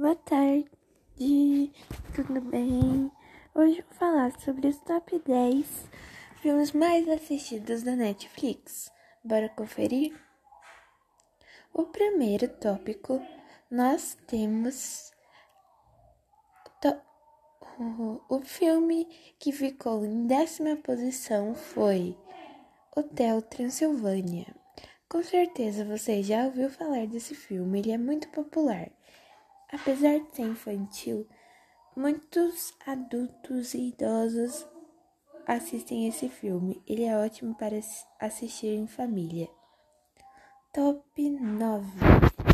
Boa tarde, tudo bem? Hoje vou falar sobre os top 10 filmes mais assistidos da Netflix. Bora conferir? O primeiro tópico nós temos o filme que ficou em décima posição foi Hotel Transilvânia. Com certeza você já ouviu falar desse filme, ele é muito popular. Apesar de ser infantil, muitos adultos e idosos assistem esse filme. Ele é ótimo para assistir em família. Top 9